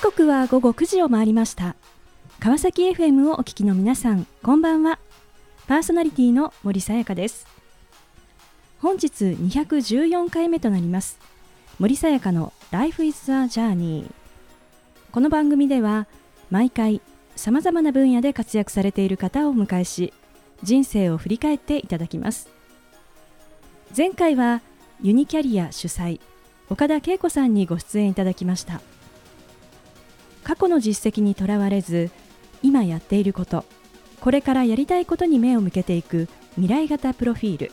時刻は午後9時を回りました。川崎 FM をお聞きの皆さんこんばんは。パーソナリティの森さやかです。本日214回目となります。森さやかの Life is a Journey この番組では毎回さまざまな分野で活躍されている方をお迎えし人生を振り返っていただきます。前回はユニキャリア主催岡田恵子さんにご出演いただきました。過去の実績にとらわれず今やっていることこれからやりたいことに目を向けていく未来型プロフィール。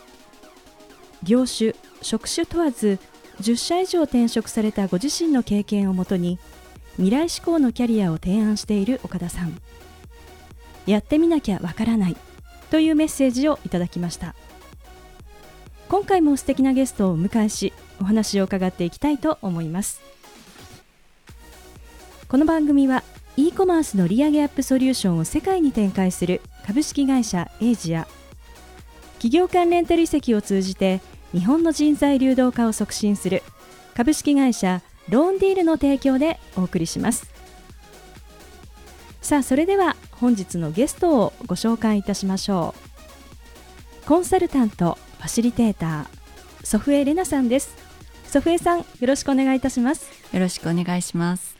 業種職種問わず10社以上転職されたご自身の経験をもとに未来志向のキャリアを提案している岡田さん。やってみなきゃわからないというメッセージをいただきました。今回も素敵なゲストをお迎えしお話を伺っていきたいと思います。この番組は e コマースの利上げアップソリューションを世界に展開する株式会社エイジア。企業間レンタル移籍を通じて日本の人材流動化を促進する株式会社ローンディールの提供でお送りします。さあそれでは本日のゲストをご紹介いたしましょう。コンサルタントファシリテーター祖父江玲奈さんです。祖父江さんよろしくお願いいたします。よろしくお願いします。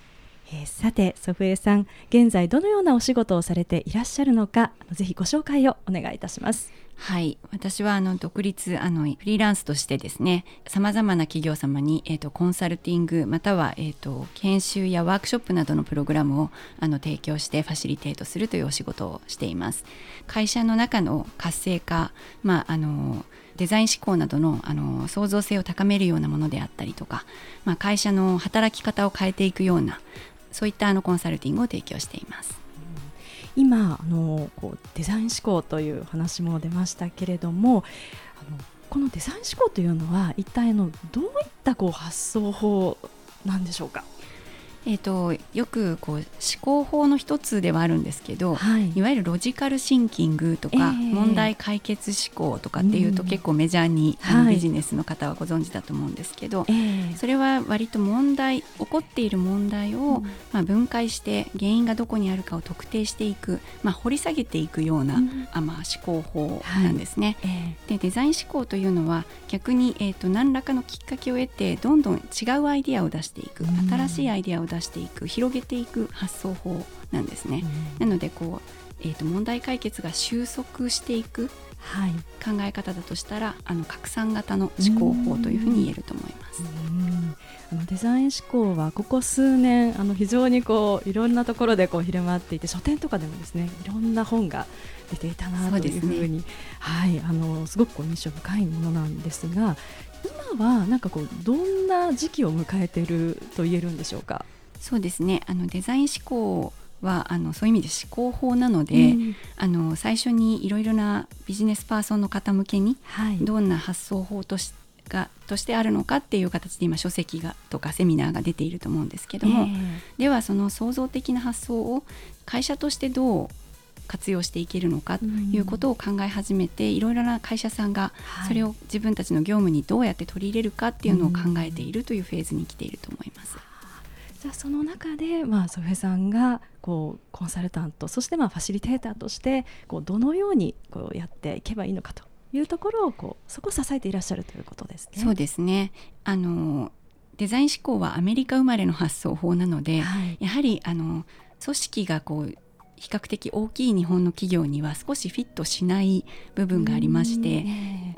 えー、さて祖父江さん現在どのようなお仕事をされていらっしゃるのかぜひご紹介をお願いいたします。はい。私はあの独立あのフリーランスとしてですねさまざまな企業様に、えーと、コンサルティングまたは、えーと、研修やワークショップなどのプログラムをあの提供してファシリテートするというお仕事をしています。会社の中の活性化まああのデザイン思考などのあの創造性を高めるようなものであったりとか、まあ、会社の働き方を変えていくようなそういったあのコンサルティングを提供しています。今あのこうデザイン思考という話も出ましたけれどもあのこのデザイン思考というのは一体のどういったこう発想法なんでしょうか？えーと、よくこう思考法の一つではあるんですけど、はい、いわゆるロジカルシンキングとか、えー、問題解決思考とかっていうと結構メジャーに、うん、ビジネスの方はご存知だと思うんですけど、はい、それは割と問題起こっている問題を、うん、まあ、分解して原因がどこにあるかを特定していく、まあ、掘り下げていくような、うん、あまあ、思考法なんですね。はいえ。ー、でデザイン思考というのは逆に、えーと、何らかのきっかけを得てどんどん違うアイディアを出していく、新しいアイディアを出出していく広げていく発想法なんですね。うん、なのでこうえーと、問題解決が収束していく考え方だとしたら、あの拡散型の思考法というふうに言えると思います。あのデザイン思考はここ数年あの非常にこういろんなところでこう広まっていて書店とかでもですねいろんな本が出ていたなというふうに、ね、はいあのすごくこう印象深いものなんですが今はなんかこうどんな時期を迎えていると言えるんでしょうか？そうですね。あのデザイン思考はあのそういう意味で思考法なので、うん、あの最初にいろいろなビジネスパーソンの方向けに、はい、どんな発想法としがとしてあるのかっていう形で今書籍がとかセミナーが出ていると思うんですけども、えー、ではその創造的な発想を会社としてどう活用していけるのかということを考え始めて、うん、いろいろな会社さんがそれを自分たちの業務にどうやって取り入れるかっていうのを考えているというフェーズに来ていると思います。じゃあその中で、まあ、ソフェさんがこうコンサルタントそしてまあファシリテーターとしてこうどのようにこうやっていけばいいのかというところをこうそこを支えていらっしゃるということですね。そうですね。あのデザイン思考はアメリカ生まれの発想法なので、はい、やはりあの組織がこう比較的大きい日本の企業には少しフィットしない部分がありまして、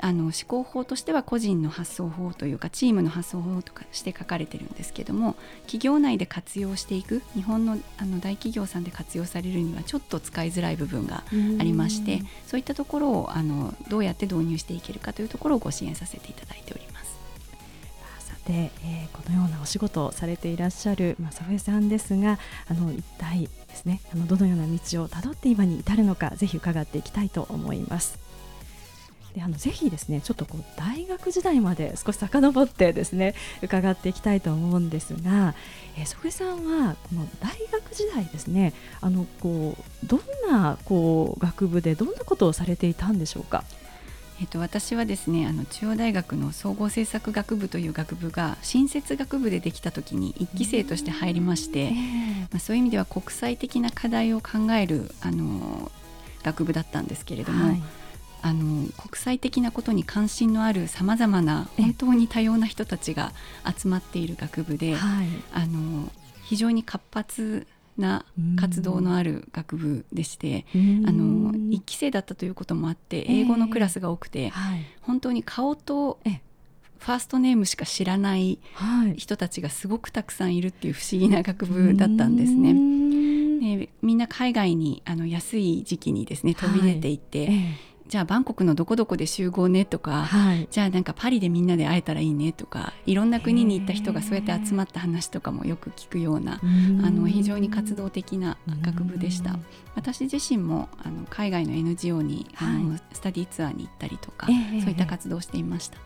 あの思考法としては個人の発想法というかチームの発想法とかして書かれてるんですけども企業内で活用していく日本のあの大企業さんで活用されるにはちょっと使いづらい部分がありましてそういったところをあのどうやって導入していけるかというところをご支援させていただいております。で、えー、このようなお仕事をされていらっしゃる正笛さんですがあの一体ですねあのどのような道をたどって今に至るのかぜひ伺っていきたいと思います。であのぜひですねちょっとこう大学時代まで少し遡ってですね伺っていきたいと思うんですが、えー、祖父江さんはこの大学時代ですねあのこうどんなこう学部でどんなことをされていたんでしょうか？えっと、私はですねあの中央大学の総合政策学部という学部が新設学部でできた時に1期生として入りまして、まあ、そういう意味では国際的な課題を考えるあの学部だったんですけれども、はい、あの国際的なことに関心のあるさまざまな本当に多様な人たちが集まっている学部で、はい、あの非常に活発な活動のある学部でして、あの1期生だったということもあって英語のクラスが多くて、えーはい、本当に顔とファーストネームしか知らない人たちがすごくたくさんいるっていう不思議な学部だったんですね。でみんな海外にあの安い時期にですね飛び出ていって、はいえ。ーじゃあバンコクのどこどこで集合ねとか、はい、じゃあなんかパリでみんなで会えたらいいねとかいろんな国に行った人がそうやって集まった話とかもよく聞くようなあの非常に活動的な学部でした。私自身もあの海外の NGO に、はい、あのスタディツアーに行ったりとか、そういった活動をしていました。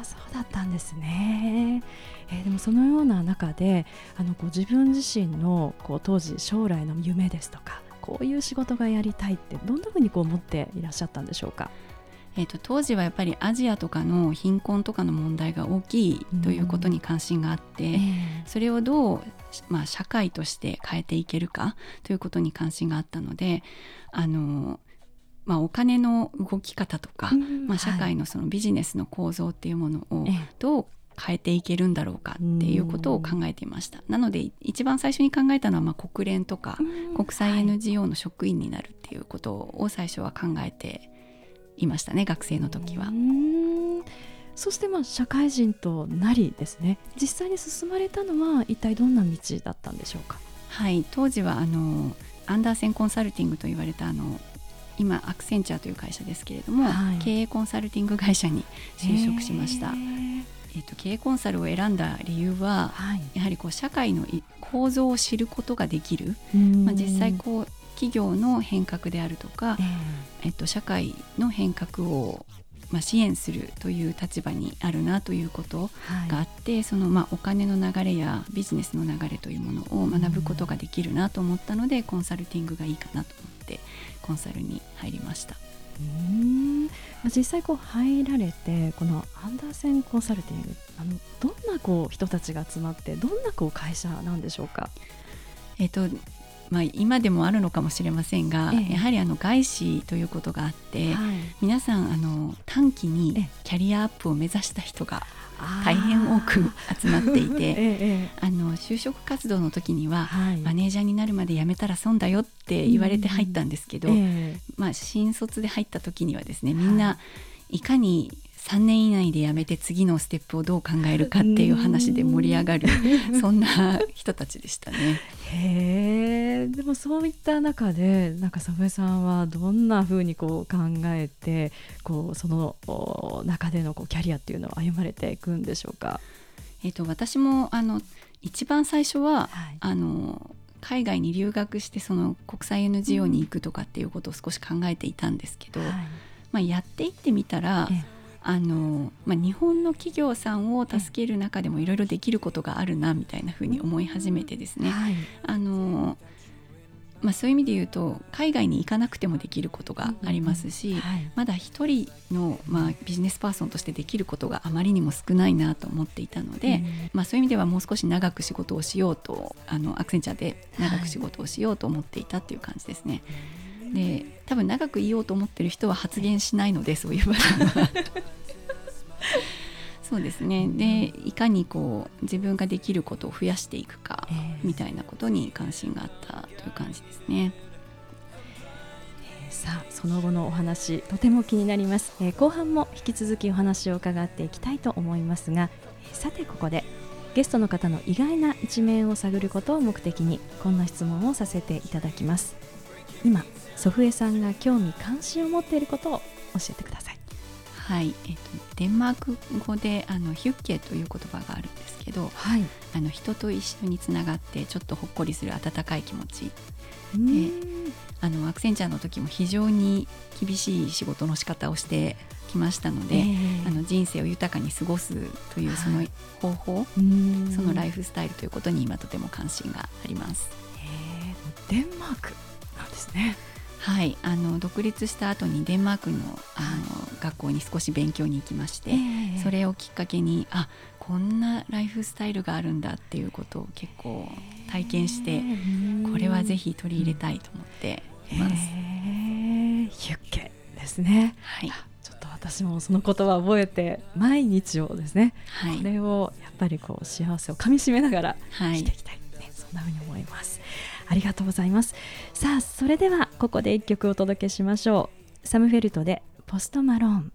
あそうだったんですね、えー、でもそのような中であのこう自分自身のこう当時将来の夢ですとかこういう仕事がやりたいってどんなふうにこう思っていらっしゃったんでしょうか？えーと、当時はやっぱりアジアとかの貧困とかの問題が大きいということに関心があって、うんえ。ー、それをどう、まあ、社会として変えていけるかということに関心があったのであの、まあ、お金の動き方とか、うん、まあ、社会のそのビジネスの構造っていうものをどう変えていけるんだろうかっていうことを考えていました。なので一番最初に考えたのはまあ国連とか国際 NGO の職員になるっていうことを最初は考えていましたね学生の時は。そしてまあ社会人となりですね実際に進まれたのは一体どんな道だったんでしょうか？はい当時はあのアンダーセンコンサルティングと言われたあの今アクセンチャーという会社ですけれども、はい、経営コンサルティング会社に就職しました。えーと、経営コンサルを選んだ理由は、はい、やはりこう社会の構造を知ることができる、まあ、実際こう企業の変革であるとか、えー、えっと、社会の変革をまあ、支援するという立場にあるなということがあって、はい、そのまあお金の流れやビジネスの流れというものを学ぶことができるなと思ったので、コンサルティングがいいかなと思ってコンサルに入りました。うん実際こう入られてこのアンダーセンコンサルティングあのどんなこう人たちが集まってどんなこう会社なんでしょうか？えっとまあ、今でもあるのかもしれませんが、ええ、やはりあの外資ということがあって、はい、皆さんあの短期にキャリアアップを目指した人が大変多く集まっていて、え、あの就職活動の時には、はい、マネージャーになるまで辞めたら損だよって言われて入ったんですけど、まあ、新卒で入った時にはですねみんないかに3年以内で辞めて次のステップをどう考えるかっていう話で盛り上がる そんな人たちでしたね。へえでもそういった中でなんか祖父江さんはどんなふうにこう考えてこうその中でのこうキャリアっていうのを歩まれていくんでしょうか？えーと、私もあの一番最初は、はい、あの海外に留学してその国際 NGO に行くとかっていうことを少し考えていたんですけど、はい、まあ、やっていってみたら、ええあの、まあ、日本の企業さんを助ける中でもいろいろできることがあるなみたいなふうに思い始めてですね、はい、あのまあ、そういう意味で言うと海外に行かなくてもできることがありますし、はい、まだ一人の、まあ、ビジネスパーソンとしてできることがあまりにも少ないなと思っていたので、うん、まあ、そういう意味ではもう少し長く仕事をしようとあのアクセンチャーで長く仕事をしようと思っていたっていう感じですね。はい、で多分長くいようと思ってる人は発言しないのでそういう場合は そうですね。でいかにこう自分ができることを増やしていくか、みたいなことに関心があったという感じですね。えー、さあその後のお話とても気になります、えー、後半も引き続きお話を伺っていきたいと思いますが、えー、さてここでゲストの方の意外な一面を探ることを目的にこんな質問をさせていただきます。今祖父江さんが興味関心を持っていることを教えてくださいはい、えっと、デンマーク語であのヒュッケという言葉があるんですけど、はい、あの人と一緒につながってちょっとほっこりする温かい気持ち。であのアクセンチャーの時も非常に厳しい仕事の仕方をしてきましたので、えー、あの人生を豊かに過ごすというその方法、はい、そのライフスタイルということに今とても関心があります。デンマークなんですねはいあの独立した後にデンマークのあの学校に少し勉強に行きまして、えー、それをきっかけにあこんなライフスタイルがあるんだっていうことを結構体験して、これはぜひ取り入れたいと思っています。ユッケですね。はい。ちょっと私もその言葉を覚えて毎日をですね、はい、これをやっぱりこう幸せをかみしめながらしていきたい、ね、そんなふうに思います。ありがとうございます。さあそれではここで一曲お届けしましょう。サムフェルトでポストマローン。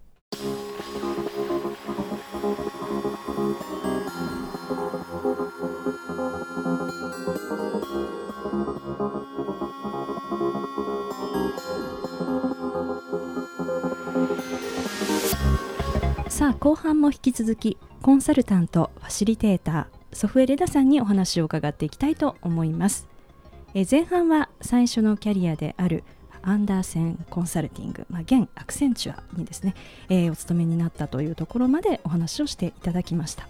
さあ後半も引き続きコンサルタントファシリテーターソフエレダさんにお話を伺っていきたいと思いますえ前半は最初のキャリアであるアンダーセンコンサルティング、まあ、現アクセンチュアにですね、えー、お勤めになったというところまでお話をしていただきました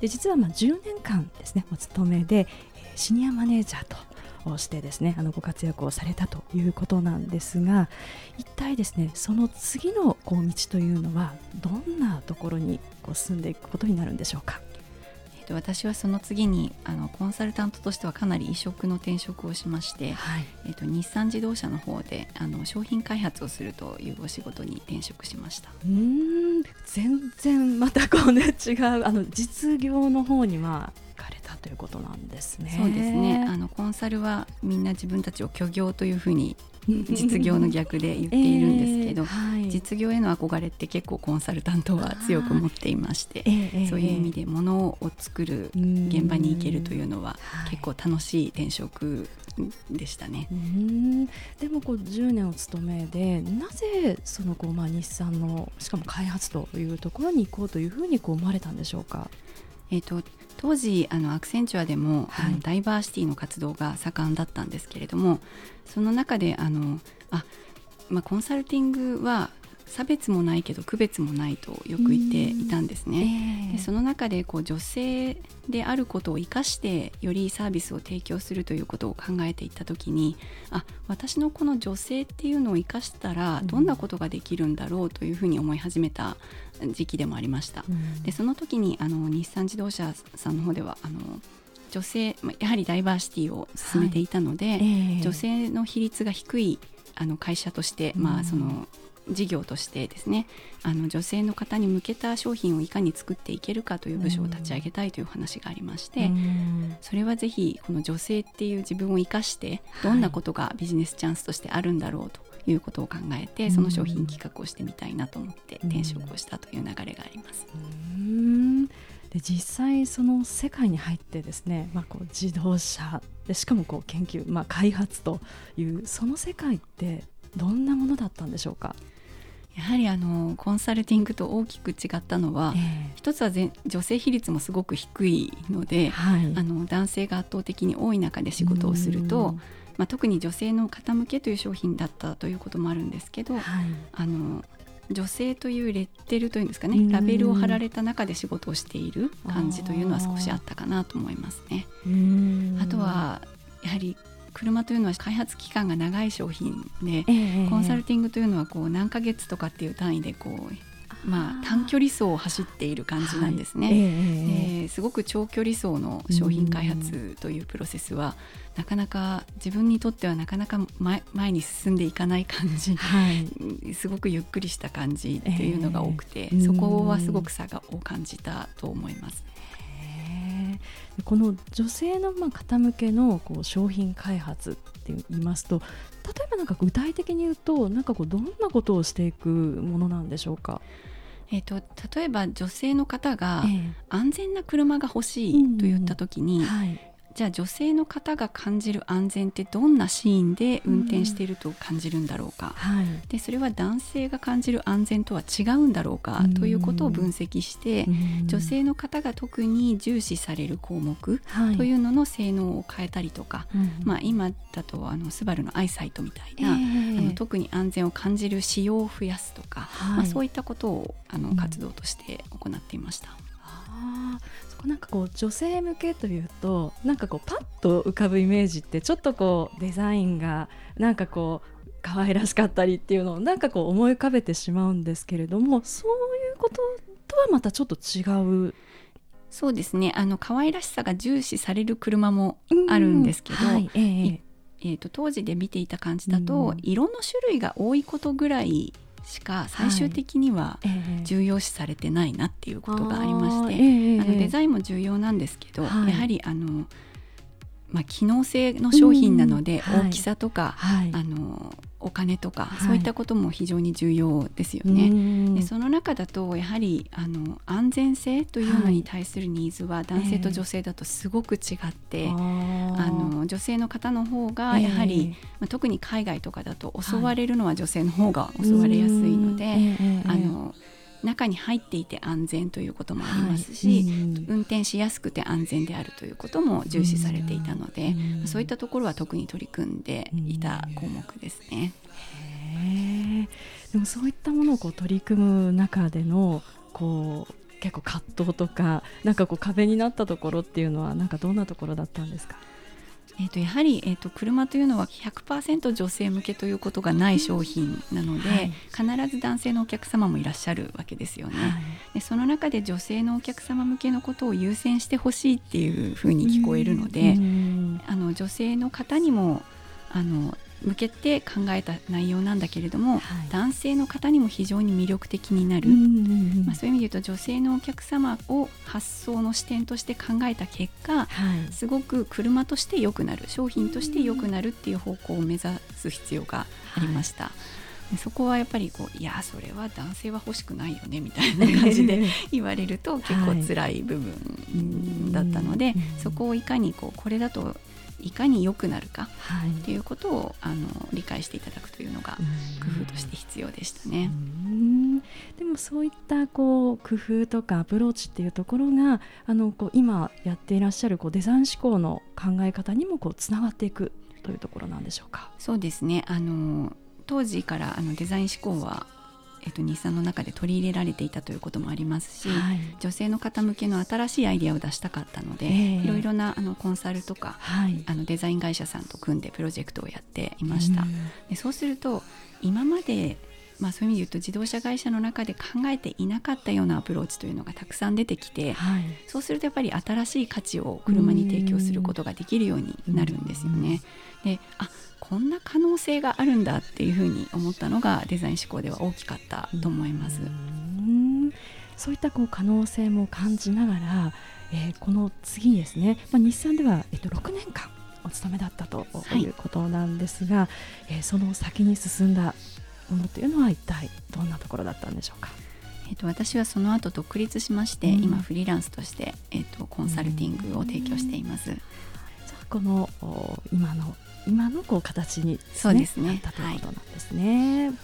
で実はまあ10年間ですねお勤めでシニアマネージャーとしてですねあのご活躍をされたということなんですが一体ですねその次のこう道というのはどんなところにこう進んでいくことになるんでしょうか？私はその次にあのコンサルタントとしてはかなり異色の転職をしまして、はい、えっと、日産自動車の方であの商品開発をするというお仕事に転職しました。うん。全然またこうね違う。あの実業の方にはということなんですね。そうですねあのコンサルはみんな自分たちを虚業というふうに実業の逆で言っているんですけど、えーはい、実業への憧れって結構コンサルタントは強く持っていまして、えー、そういう意味でものを作る現場に行けるというのは結構楽しい転職でしたね。でもこう10年お勤めでなぜそのこう、まあ、日産のしかも開発というところに行こうというふうにこう思われたんでしょうか？えーと当時あのアクセンチュアでも、はい、あのダイバーシティの活動が盛んだったんですけれどもその中であのあ、まあ、コンサルティングは差別もないけど区別もないとよく言っていたんですね。えー、でその中でこう女性であることを生かしてよりサービスを提供するということを考えていった時にあ私のこの女性っていうのを生かしたらどんなことができるんだろうというふうに思い始めた時期でもありました。うん、でその時にあの日産自動車さんの方ではあの女性やはりダイバーシティを進めていたので、はいえー、女性の比率が低いあの会社として、まあ、その事業としてですねあの女性の方に向けた商品をいかに作っていけるかという部署を立ち上げたいという話がありまして、それはぜひこの女性っていう自分を生かしてどんなことがビジネスチャンスとしてあるんだろうということを考えて、その商品企画をしてみたいなと思って転職をしたという流れがあります。で実際その世界に入ってですね、まあ、こう自動車でしかもこう研究、まあ、開発というその世界ってどんなものだったんでしょうか？やはりあのコンサルティングと大きく違ったのは、えー、一つは女性比率もすごく低いので、はい、あの男性が圧倒的に多い中で仕事をすると、まあ、特に女性の方向けという商品だったということもあるんですけど、はい、あの女性というレッテルというんですかねラベルを貼られた中で仕事をしている感じというのは少しあったかなと思いますね。あとはやはり車というのは開発期間が長い商品で、えー、コンサルティングというのはこう何ヶ月とかっていう単位でこうまあ、短距離走を走っている感じなんですね、はい、えー、えー、すごく長距離走の商品開発というプロセスは、なかなか自分にとってはなかなか前前に進んでいかない感じ、はい、すごくゆっくりした感じっていうのが多くて、えー、そこはすごく差を感じたと思います。この女性のまあ方向けのこう商品開発って言いますと例えばなんか具体的に言うとなんかこうどんなことをしていくものなんでしょうか？えーと、例えば女性の方が安全な車が欲しいと言った時に、はい、じゃあ女性の方が感じる安全ってどんなシーンで運転していると感じるんだろうか、うんはい、でそれは男性が感じる安全とは違うんだろうか、ということを分析して、うん、女性の方が特に重視される項目というのの性能を変えたりとか、はい、まあ、今だとあのスバルのアイサイトみたいな、えー、あの特に安全を感じる仕様を増やすとか、はい、まあ、そういったことをあの活動として行っていました。あなんかこう女性向けというとなんかこうパッと浮かぶイメージってちょっとこうデザインがなんかこう可愛らしかったりっていうのをなんかこう思い浮かべてしまうんですけれどもそういうこととはまたちょっと違う。そうですね。あの可愛らしさが重視される車もあるんですけど、はい。えー、えーと当時で見ていた感じだと、色の種類が多いことぐらいしか最終的には重要視されてないなっていうことがありまして、はい、あのデザインも重要なんですけど、はい、やはりあのまあ、機能性の商品なので、大きさとか、はい、あのお金とか、そういったことも非常に重要ですよね。でその中だとやはりあの安全性というのに対するニーズは男性と女性だとすごく違って、えー、あの女性の方の方がやはり、えー、まあ、特に海外とかだと襲われるのは女性の方が襲われやすいので、はい、あの。中に入っていて安全ということもありますし、はい。運転しやすくて安全であるということも重視されていたので、そういったところは特に取り組んでいた項目ですね。へでもそういったものをこう取り組む中でのこう結構葛藤とかなんかこう壁になったところっていうのはなんかどんなところだったんですか？えー、とやはり、えー、と車というのは100%女性向けということがない商品なので、はい、必ず男性のお客様もいらっしゃるわけですよね。はい、でその中で女性のお客様向けのことを優先してほしいっていうふうに聞こえるので、あの女性の方にもあの向けて考えた内容なんだけれども、はい、男性の方にも非常に魅力的になる、まあ、そういう意味で言うと女性のお客様を発想の視点として考えた結果、はい、すごく車として良くなる商品として良くなるっていう方向を目指す必要がありました。はい。そこはやっぱりこういやそれは男性は欲しくないよねみたいな感じで 言われると結構辛い部分だったので、そこをいかにこうこれだといかに良くなるかっていうことを、あの理解していただくというのが工夫として必要でしたね。でもそういったこう工夫とかアプローチっていうところがあのこう今やっていらっしゃるこうデザイン思考の考え方にもこうつながっていくというところなんでしょうか？そうですねあの当時からあのデザイン思考はえっと、日産の中で取り入れられていたということもありますし、はい、女性の方向けの新しいアイデアを出したかったので、えー、いろいろなあのコンサルとか、はい、あのデザイン会社さんと組んでプロジェクトをやっていました。でそうすると今までまあ、そういう意味で言うと自動車会社の中で考えていなかったようなアプローチというのがたくさん出てきて、はい、そうするとやっぱり新しい価値を車に提供することができるようになるんですよね。であこんな可能性があるんだっていうふうに思ったのがデザイン思考では大きかったと思います。うそういったこう可能性も感じながら、えー、この次にですね、まあ、日産では、えっと、6年間お勤めだったということなんですが、はい、えー、その先に進んだものというのは一体どんなところだったんでしょうか？えーと、私はその後独立しまして、うん、今フリーランスとして、えーと、コンサルティングを提供しています。じゃあこの今の今のこう形に、ね、そうですねたということなんですね。はいうん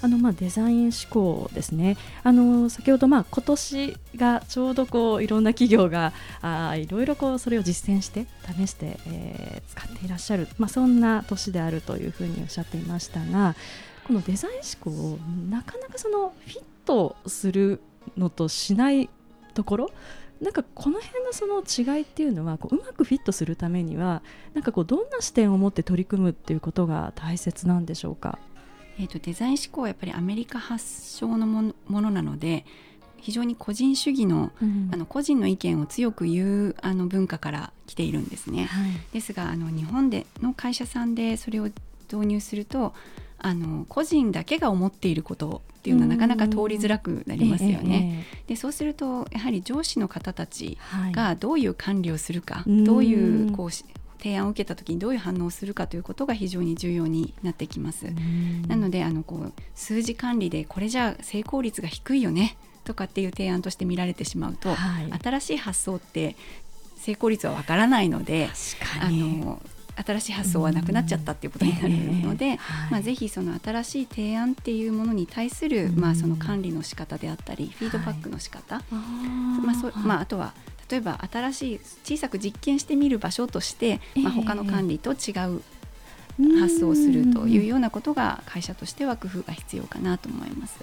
あのまあデザイン思考ですね。あの先ほどまあ今年がちょうどこういろんな企業があいろいろこうそれを実践して試して、えー、使っていらっしゃるまあそんな年であるというふうにおっしゃっていましたが、このデザイン思考をなかなかそのフィットするのとしないところなんかこの辺のその違いっていうのはこううまくフィットするためにはなんかこうどんな視点を持って取り組むっていうことが大切なんでしょうか？えーと、デザイン思考はやっぱりアメリカ発祥のものなので非常に個人主義のうん、あの個人の意見を強く言うあの文化から来ているんですね。はい、ですがあの日本での会社さんでそれを導入するとあの個人だけが思っていることっていうのはなかなか通りづらくなりますよね。えー、でそうするとやはり上司の方たちがどういう管理をするか、はい、どういうこう提案を受けた時にどういう反応をするかということが非常に重要になってきます。なのであのこう数字管理でこれじゃ成功率が低いよねとかっていう提案として見られてしまうと、はい、新しい発想って成功率はわからないのであの新しい発想はなくなっちゃったっていうことになるので、まあ、ぜひその新しい提案っていうものに対する、まあ、その管理の仕方であったりフィードバックの仕方、はい、まあそまあ、あとは例えば新しい小さく実験してみる場所として、まあ、他の管理と違う発想をするというようなことが会社としては工夫が必要かなと思います。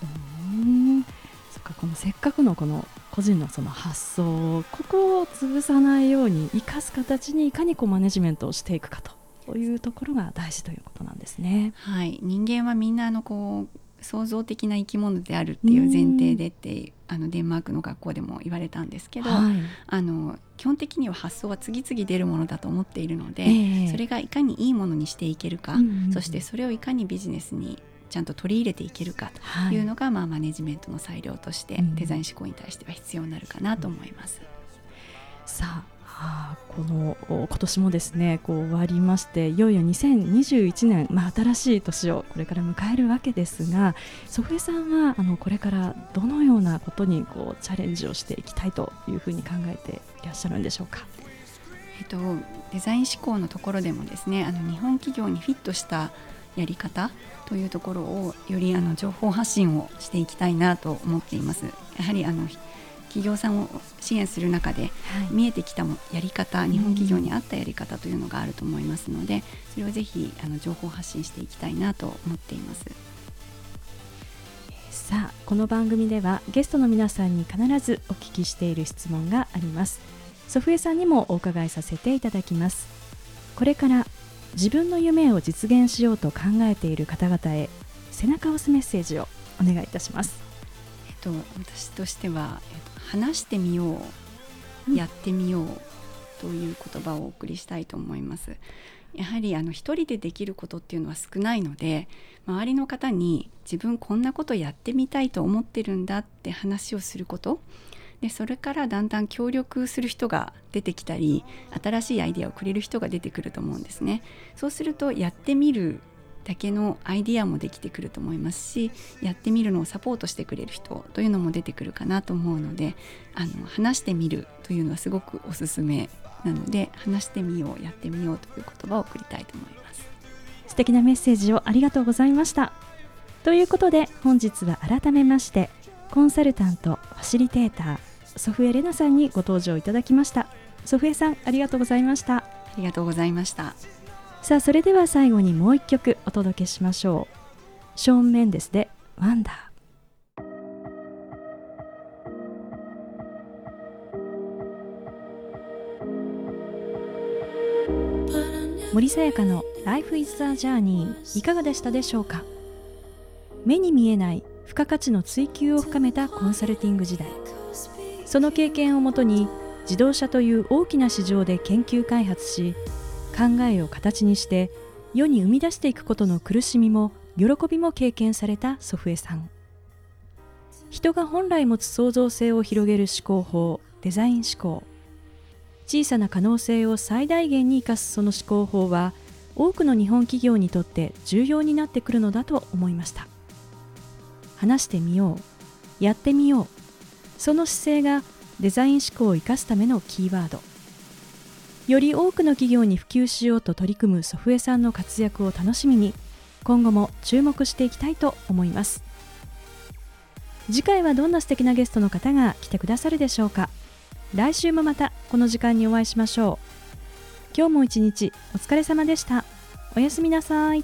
そっかこのせっかくのこの個人のその発想ここを潰さないように生かす形にいかにこうマネジメントをしていくかというところが大事ということなんですね。はい、人間はみんなあのこう創造的な生き物であるっていう前提でってあのデンマークの学校でも言われたんですけど、はい、あの基本的には発想は次々出るものだと思っているので、えー、それがいかにいいものにしていけるか、うんうん、そしてそれをいかにビジネスにちゃんと取り入れていけるかというのが、はい、まあ、マネジメントの裁量としてデザイン思考に対しては必要になるかなと思います。うん、さあはあ、この今年もですねこう終わりましていよいよ2021年、まあ、新しい年をこれから迎えるわけですが祖父江さんはあのこれからどのようなことにこうチャレンジをしていきたいというふうに考えていらっしゃるんでしょうか？えっと、デザイン思考のところでもですねあの日本企業にフィットしたやり方というところをよりあの情報発信をしていきたいなと思っています。やはりあの企業さんを支援する中で、見えてきたやり方日本企業に合ったやり方というのがあると思いますのでそれをぜひあの情報発信していきたいなと思っています。さあこの番組ではゲストの皆さんに必ずお聞きしている質問があります祖父江さんにもお伺いさせていただきますこれから自分の夢を実現しようと考えている方々へ背中を押すメッセージをお願いいたしますえっと私としては、えっと話してみよう、やってみようという言葉をお送りしたいと思います。やはりあの一人でできることっていうのは少ないので周りの方に自分こんなことやってみたいと思ってるんだって話をすることでそれからだんだん協力する人が出てきたり新しいアイデアをくれる人が出てくると思うんですね。そうするとやってみるだけのアイディアもできてくると思いますしやってみるのをサポートしてくれる人というのも出てくるかなと思うのであの話してみるというのはすごくおすすめなので話してみようやってみようという言葉を送りたいと思います素敵なメッセージをありがとうございましたということで本日は改めましてコンサルタントシリテーター祖父江玲奈さんにご登場いただきました。祖父江さんありがとうございました。ありがとうございました。さあそれでは最後にもう一曲お届けしましょう。ショーン・メンデスで「ワンダー」森さやかの Life is a Journey いかがでしたでしょうか？目に見えない付加価値の追求を深めたコンサルティング時代。その経験をもとに自動車という大きな市場で研究開発し考えを形にして世に生み出していくことの苦しみも喜びも経験された祖父江さん。人が本来持つ創造性を広げる思考法デザイン思考。小さな可能性を最大限に生かすその思考法は多くの日本企業にとって重要になってくるのだと思いました。話してみよう。やってみよう。その姿勢がデザイン思考を生かすためのキーワード。より多くの企業に普及しようと取り組む祖父江さんの活躍を楽しみに今後も注目していきたいと思います。次回はどんな素敵なゲストの方が来てくださるでしょうか。来週もまたこの時間にお会いしましょう。今日も一日お疲れ様でした。おやすみなさい。